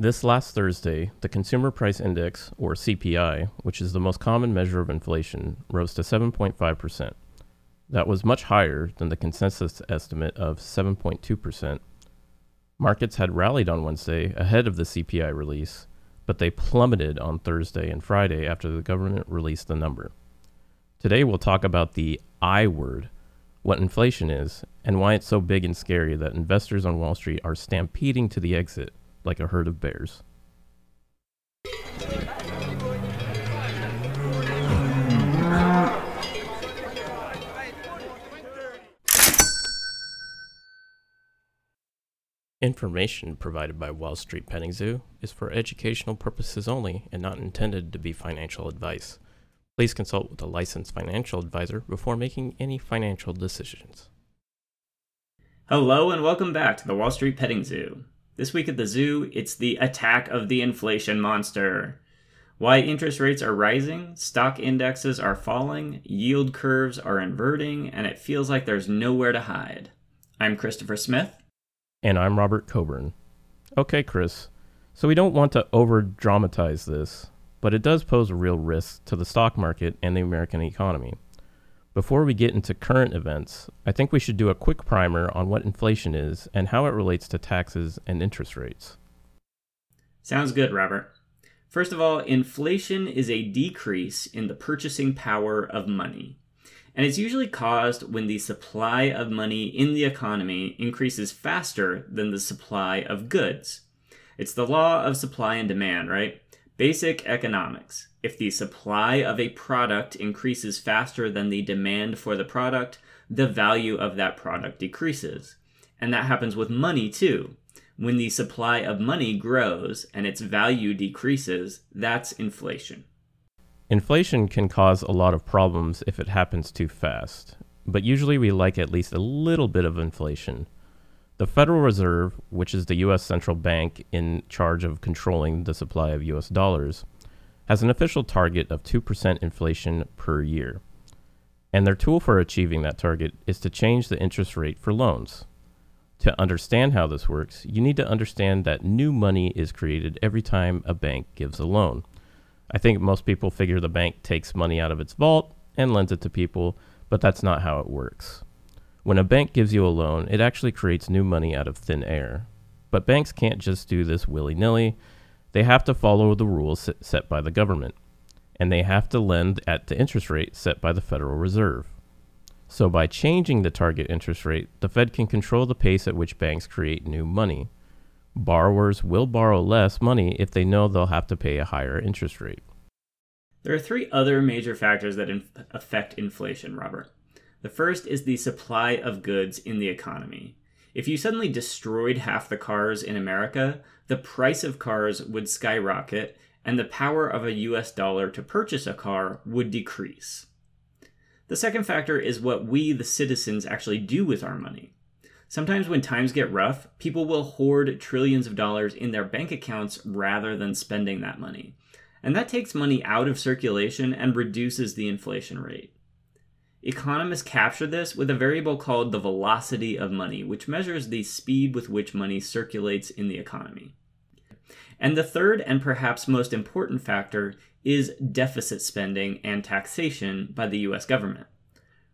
This last Thursday, the Consumer Price Index, or CPI, which is the most common measure of inflation, rose to 7.5%. That was much higher than the consensus estimate of 7.2%. Markets had rallied on Wednesday ahead of the CPI release, but they plummeted on Thursday and Friday after the government released the number. Today, we'll talk about the I word, what inflation is, and why it's so big and scary that investors on Wall Street are stampeding to the exit like a herd of bears. Information provided by Wall Street Petting Zoo is for educational purposes only and not intended to be financial advice. Please consult with a licensed financial advisor before making any financial decisions. Hello and welcome back to the Wall Street Petting Zoo. This week at the zoo, it's the attack of the inflation monster. Why interest rates are rising, stock indexes are falling, yield curves are inverting, and it feels like there's nowhere to hide. I'm Christopher Smith. And I'm Robert Coburn. Okay, Chris. So we don't want to over dramatize this, but it does pose a real risk to the stock market and the American economy. Before we get into current events, I think we should do a quick primer on what inflation is and how it relates to taxes and interest rates. Sounds good, Robert. First of all, inflation is a decrease in the purchasing power of money. And it's usually caused when the supply of money in the economy increases faster than the supply of goods. It's the law of supply and demand, right? Basic economics. If the supply of a product increases faster than the demand for the product, the value of that product decreases. And that happens with money too. When the supply of money grows and its value decreases, that's inflation. Inflation can cause a lot of problems if it happens too fast, but usually we like at least a little bit of inflation. The Federal Reserve, which is the U.S. central bank in charge of controlling the supply of U.S. dollars, has an official target of 2% inflation per year. And their tool for achieving that target is to change the interest rate for loans. To understand how this works, you need to understand that new money is created every time a bank gives a loan. I think most people figure the bank takes money out of its vault and lends it to people, but that's not how it works. When a bank gives you a loan, it actually creates new money out of thin air. But banks can't just do this willy nilly. They have to follow the rules set by the government, and they have to lend at the interest rate set by the Federal Reserve. So, by changing the target interest rate, the Fed can control the pace at which banks create new money. Borrowers will borrow less money if they know they'll have to pay a higher interest rate. There are three other major factors that inf- affect inflation, Robert. The first is the supply of goods in the economy. If you suddenly destroyed half the cars in America, the price of cars would skyrocket and the power of a US dollar to purchase a car would decrease. The second factor is what we, the citizens, actually do with our money. Sometimes when times get rough, people will hoard trillions of dollars in their bank accounts rather than spending that money. And that takes money out of circulation and reduces the inflation rate. Economists capture this with a variable called the velocity of money, which measures the speed with which money circulates in the economy. And the third and perhaps most important factor is deficit spending and taxation by the US government.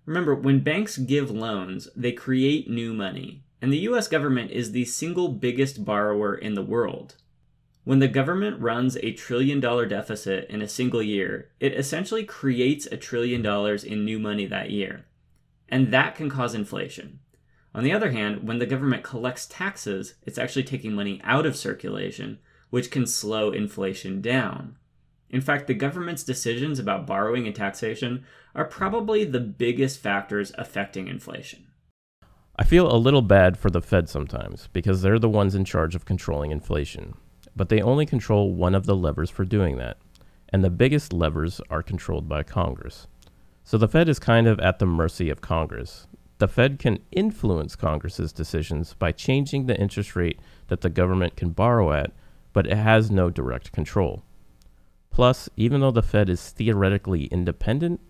Remember, when banks give loans, they create new money, and the US government is the single biggest borrower in the world. When the government runs a trillion dollar deficit in a single year, it essentially creates a trillion dollars in new money that year. And that can cause inflation. On the other hand, when the government collects taxes, it's actually taking money out of circulation, which can slow inflation down. In fact, the government's decisions about borrowing and taxation are probably the biggest factors affecting inflation. I feel a little bad for the Fed sometimes because they're the ones in charge of controlling inflation but they only control one of the levers for doing that, and the biggest levers are controlled by Congress. So the Fed is kind of at the mercy of Congress. The Fed can influence Congress's decisions by changing the interest rate that the government can borrow at, but it has no direct control. Plus, even though the Fed is theoretically independent,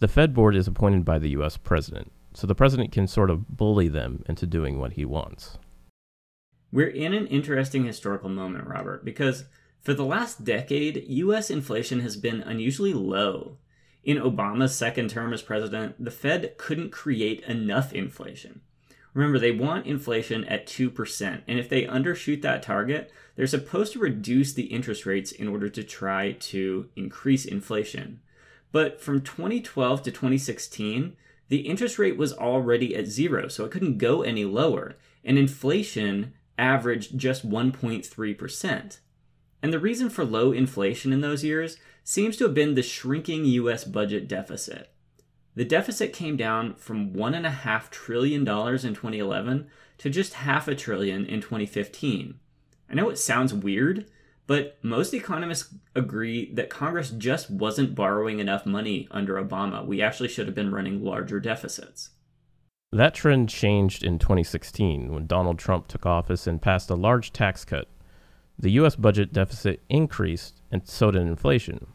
the Fed board is appointed by the US president, so the president can sort of bully them into doing what he wants. We're in an interesting historical moment, Robert, because for the last decade, US inflation has been unusually low. In Obama's second term as president, the Fed couldn't create enough inflation. Remember, they want inflation at 2%, and if they undershoot that target, they're supposed to reduce the interest rates in order to try to increase inflation. But from 2012 to 2016, the interest rate was already at zero, so it couldn't go any lower, and inflation averaged just 1.3%. And the reason for low inflation in those years seems to have been the shrinking US budget deficit. The deficit came down from $1.5 trillion in 2011 to just half a trillion in 2015. I know it sounds weird, but most economists agree that Congress just wasn't borrowing enough money under Obama. We actually should have been running larger deficits. That trend changed in 2016 when Donald Trump took office and passed a large tax cut. The U.S. budget deficit increased, and so did inflation.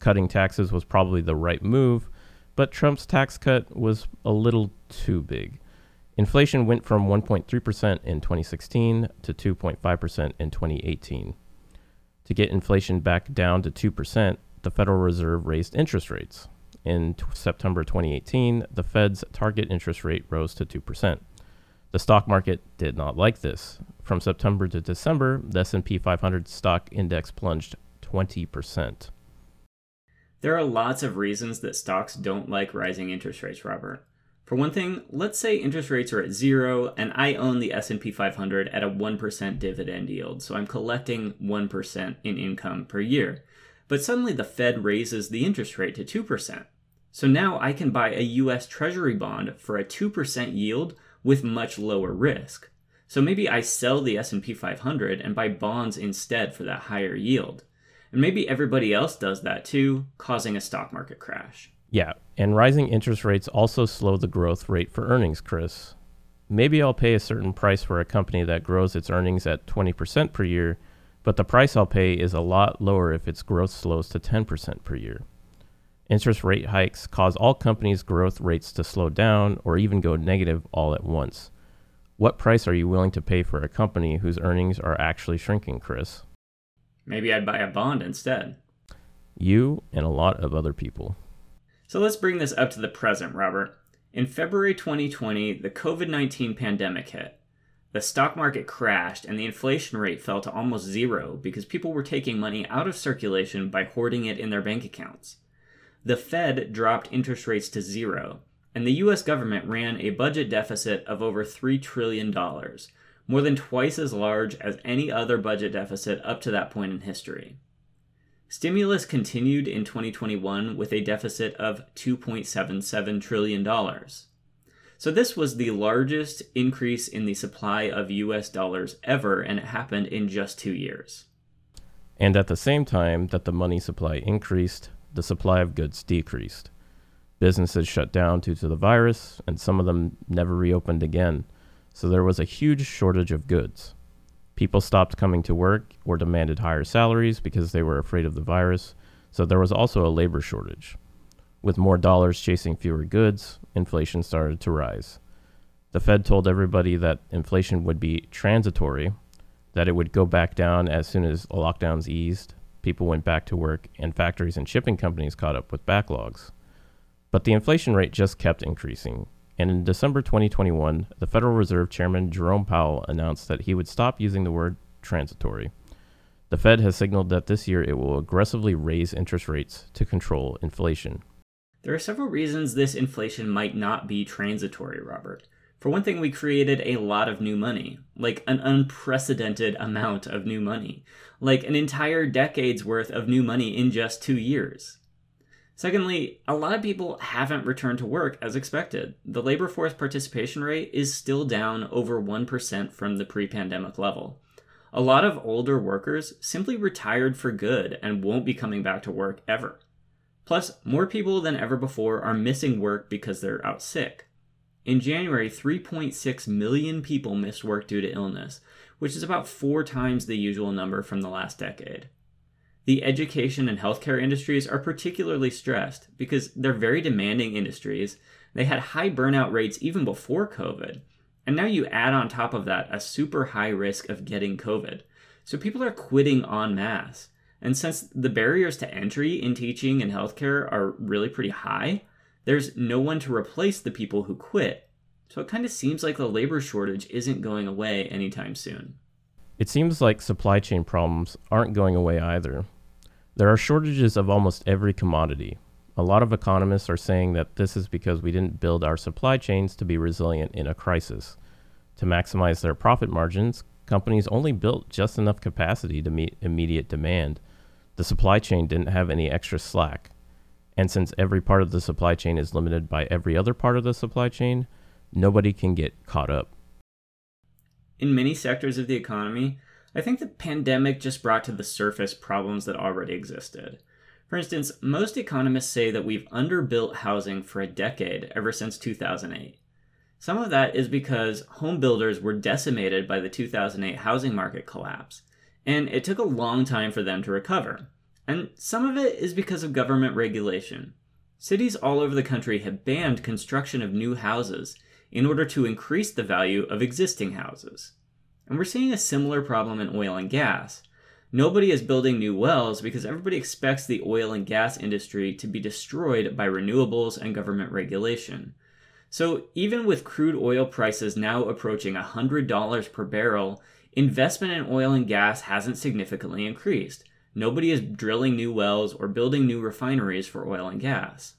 Cutting taxes was probably the right move, but Trump's tax cut was a little too big. Inflation went from 1.3% in 2016 to 2.5% in 2018. To get inflation back down to 2%, the Federal Reserve raised interest rates. In t- September 2018, the Fed's target interest rate rose to 2%. The stock market did not like this. From September to December, the S&P 500 stock index plunged 20%. There are lots of reasons that stocks don't like rising interest rates, Robert. For one thing, let's say interest rates are at 0 and I own the S&P 500 at a 1% dividend yield, so I'm collecting 1% in income per year. But suddenly the Fed raises the interest rate to 2%. So now I can buy a US Treasury bond for a 2% yield with much lower risk. So maybe I sell the S&P 500 and buy bonds instead for that higher yield. And maybe everybody else does that too, causing a stock market crash. Yeah, and rising interest rates also slow the growth rate for earnings, Chris. Maybe I'll pay a certain price for a company that grows its earnings at 20% per year, but the price I'll pay is a lot lower if its growth slows to 10% per year. Interest rate hikes cause all companies' growth rates to slow down or even go negative all at once. What price are you willing to pay for a company whose earnings are actually shrinking, Chris? Maybe I'd buy a bond instead. You and a lot of other people. So let's bring this up to the present, Robert. In February 2020, the COVID 19 pandemic hit. The stock market crashed and the inflation rate fell to almost zero because people were taking money out of circulation by hoarding it in their bank accounts. The Fed dropped interest rates to zero, and the US government ran a budget deficit of over $3 trillion, more than twice as large as any other budget deficit up to that point in history. Stimulus continued in 2021 with a deficit of $2.77 trillion. So, this was the largest increase in the supply of US dollars ever, and it happened in just two years. And at the same time that the money supply increased, the supply of goods decreased. Businesses shut down due to the virus, and some of them never reopened again so there was a huge shortage of goods. People stopped coming to work or demanded higher salaries because they were afraid of the virus, so there was also a labor shortage. With more dollars chasing fewer goods, inflation started to rise. The Fed told everybody that inflation would be transitory, that it would go back down as soon as lockdowns eased, people went back to work, and factories and shipping companies caught up with backlogs. But the inflation rate just kept increasing, and in December 2021, the Federal Reserve Chairman Jerome Powell announced that he would stop using the word transitory. The Fed has signaled that this year it will aggressively raise interest rates to control inflation. There are several reasons this inflation might not be transitory, Robert. For one thing, we created a lot of new money, like an unprecedented amount of new money, like an entire decade's worth of new money in just two years. Secondly, a lot of people haven't returned to work as expected. The labor force participation rate is still down over 1% from the pre pandemic level. A lot of older workers simply retired for good and won't be coming back to work ever. Plus, more people than ever before are missing work because they're out sick. In January, 3.6 million people missed work due to illness, which is about four times the usual number from the last decade. The education and healthcare industries are particularly stressed because they're very demanding industries. They had high burnout rates even before COVID, And now you add on top of that a super high risk of getting COVID. So people are quitting en masse. And since the barriers to entry in teaching and healthcare are really pretty high, there's no one to replace the people who quit. So it kind of seems like the labor shortage isn't going away anytime soon. It seems like supply chain problems aren't going away either. There are shortages of almost every commodity. A lot of economists are saying that this is because we didn't build our supply chains to be resilient in a crisis. To maximize their profit margins, companies only built just enough capacity to meet immediate demand. The supply chain didn't have any extra slack. And since every part of the supply chain is limited by every other part of the supply chain, nobody can get caught up. In many sectors of the economy, I think the pandemic just brought to the surface problems that already existed. For instance, most economists say that we've underbuilt housing for a decade ever since 2008. Some of that is because home builders were decimated by the 2008 housing market collapse, and it took a long time for them to recover. And some of it is because of government regulation. Cities all over the country have banned construction of new houses in order to increase the value of existing houses. And we're seeing a similar problem in oil and gas. Nobody is building new wells because everybody expects the oil and gas industry to be destroyed by renewables and government regulation. So, even with crude oil prices now approaching $100 per barrel, investment in oil and gas hasn't significantly increased. Nobody is drilling new wells or building new refineries for oil and gas.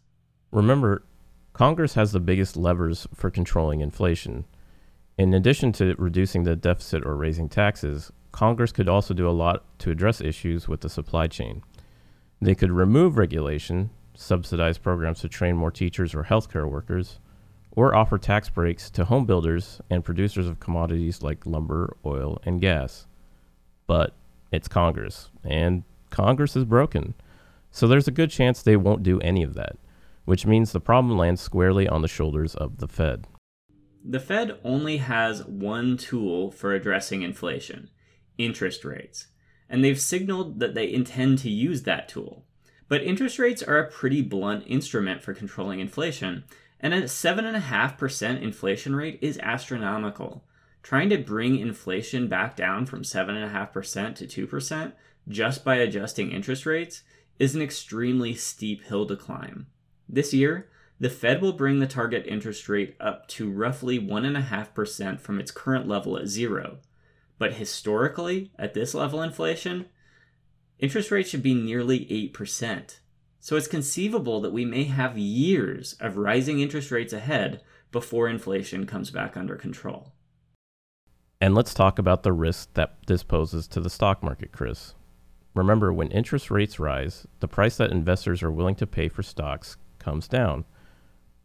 Remember, Congress has the biggest levers for controlling inflation. In addition to reducing the deficit or raising taxes, Congress could also do a lot to address issues with the supply chain. They could remove regulation, subsidize programs to train more teachers or healthcare workers, or offer tax breaks to home builders and producers of commodities like lumber, oil, and gas. But it's Congress, and Congress is broken. So there's a good chance they won't do any of that, which means the problem lands squarely on the shoulders of the Fed. The Fed only has one tool for addressing inflation interest rates, and they've signaled that they intend to use that tool. But interest rates are a pretty blunt instrument for controlling inflation, and a 7.5% inflation rate is astronomical. Trying to bring inflation back down from 7.5% to 2% just by adjusting interest rates is an extremely steep hill to climb. This year, the Fed will bring the target interest rate up to roughly 1.5% from its current level at zero. But historically, at this level inflation, interest rates should be nearly 8%. So it's conceivable that we may have years of rising interest rates ahead before inflation comes back under control. And let's talk about the risk that this poses to the stock market, Chris. Remember, when interest rates rise, the price that investors are willing to pay for stocks comes down.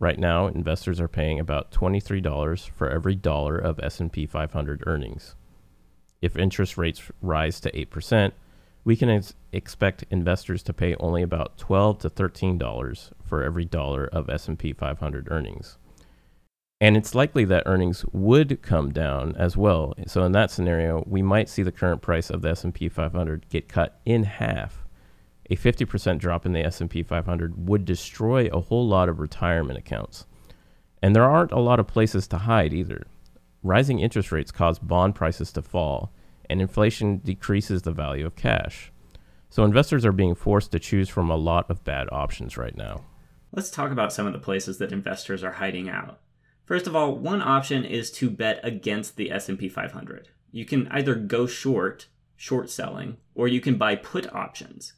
Right now, investors are paying about $23 for every dollar of S&P 500 earnings. If interest rates rise to 8%, we can ex- expect investors to pay only about 12 to $13 for every dollar of S&P 500 earnings and it's likely that earnings would come down as well. So in that scenario, we might see the current price of the S&P 500 get cut in half. A 50% drop in the S&P 500 would destroy a whole lot of retirement accounts. And there aren't a lot of places to hide either. Rising interest rates cause bond prices to fall, and inflation decreases the value of cash. So investors are being forced to choose from a lot of bad options right now. Let's talk about some of the places that investors are hiding out. First of all, one option is to bet against the S&P 500. You can either go short, short selling, or you can buy put options.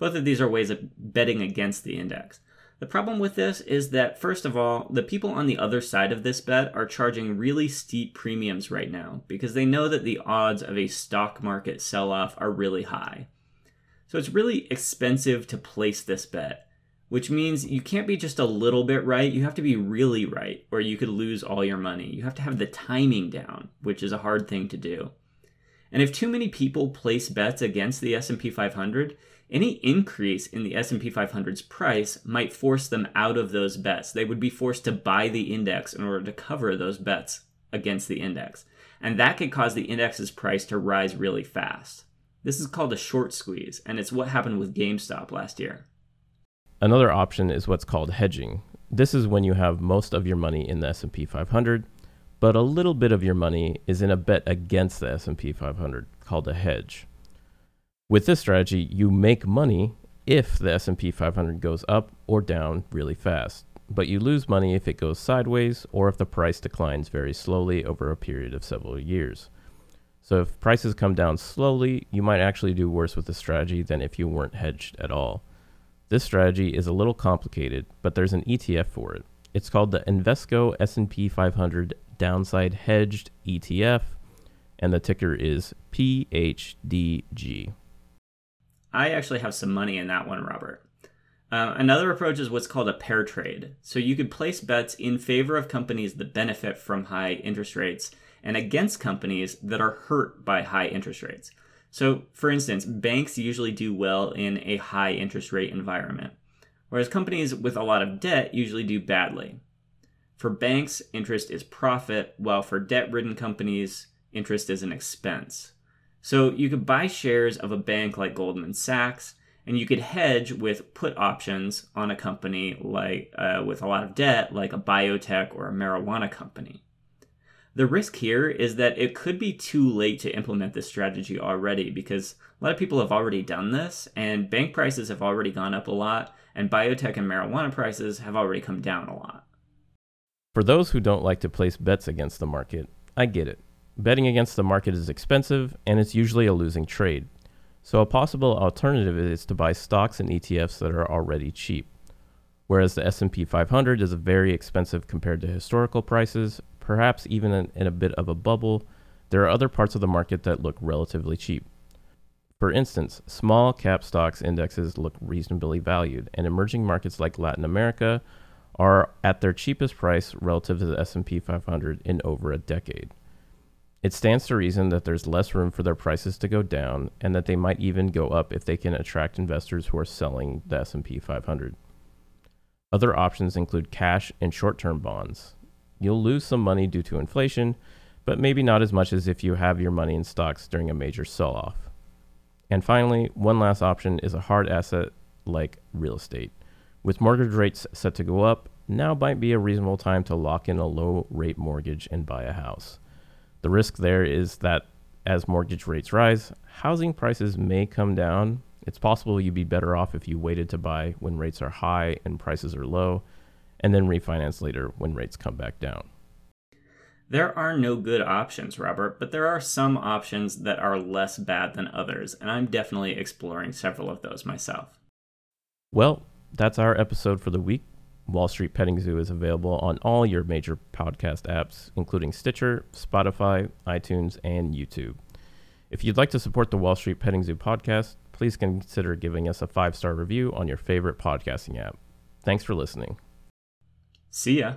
Both of these are ways of betting against the index. The problem with this is that, first of all, the people on the other side of this bet are charging really steep premiums right now because they know that the odds of a stock market sell off are really high. So it's really expensive to place this bet which means you can't be just a little bit right. You have to be really right, or you could lose all your money. You have to have the timing down, which is a hard thing to do. And if too many people place bets against the S&P 500, any increase in the S&P 500's price might force them out of those bets. They would be forced to buy the index in order to cover those bets against the index. And that could cause the index's price to rise really fast. This is called a short squeeze, and it's what happened with GameStop last year. Another option is what's called hedging. This is when you have most of your money in the S&P 500, but a little bit of your money is in a bet against the S&P 500 called a hedge. With this strategy, you make money if the S&P 500 goes up or down really fast, but you lose money if it goes sideways or if the price declines very slowly over a period of several years. So if prices come down slowly, you might actually do worse with the strategy than if you weren't hedged at all. This strategy is a little complicated, but there's an ETF for it. It's called the Invesco S&P 500 Downside Hedged ETF, and the ticker is PHDG. I actually have some money in that one, Robert. Uh, another approach is what's called a pair trade. So you could place bets in favor of companies that benefit from high interest rates and against companies that are hurt by high interest rates. So, for instance, banks usually do well in a high interest rate environment, whereas companies with a lot of debt usually do badly. For banks, interest is profit, while for debt ridden companies, interest is an expense. So, you could buy shares of a bank like Goldman Sachs, and you could hedge with put options on a company like uh, with a lot of debt, like a biotech or a marijuana company. The risk here is that it could be too late to implement this strategy already because a lot of people have already done this, and bank prices have already gone up a lot, and biotech and marijuana prices have already come down a lot. For those who don't like to place bets against the market, I get it. Betting against the market is expensive, and it's usually a losing trade. So, a possible alternative is to buy stocks and ETFs that are already cheap. Whereas the S&P 500 is very expensive compared to historical prices, perhaps even in, in a bit of a bubble, there are other parts of the market that look relatively cheap. For instance, small cap stocks indexes look reasonably valued, and emerging markets like Latin America are at their cheapest price relative to the S&P 500 in over a decade. It stands to reason that there's less room for their prices to go down and that they might even go up if they can attract investors who are selling the S&P 500. Other options include cash and short-term bonds. You'll lose some money due to inflation, but maybe not as much as if you have your money in stocks during a major sell off. And finally, one last option is a hard asset like real estate. With mortgage rates set to go up, now might be a reasonable time to lock in a low rate mortgage and buy a house. The risk there is that as mortgage rates rise, housing prices may come down. It's possible you'd be better off if you waited to buy when rates are high and prices are low and then refinance later when rates come back down. There are no good options, Robert, but there are some options that are less bad than others, and I'm definitely exploring several of those myself. Well, that's our episode for the week. Wall Street Petting Zoo is available on all your major podcast apps, including Stitcher, Spotify, iTunes, and YouTube. If you'd like to support the Wall Street Petting Zoo podcast, please consider giving us a five star review on your favorite podcasting app. Thanks for listening. See ya.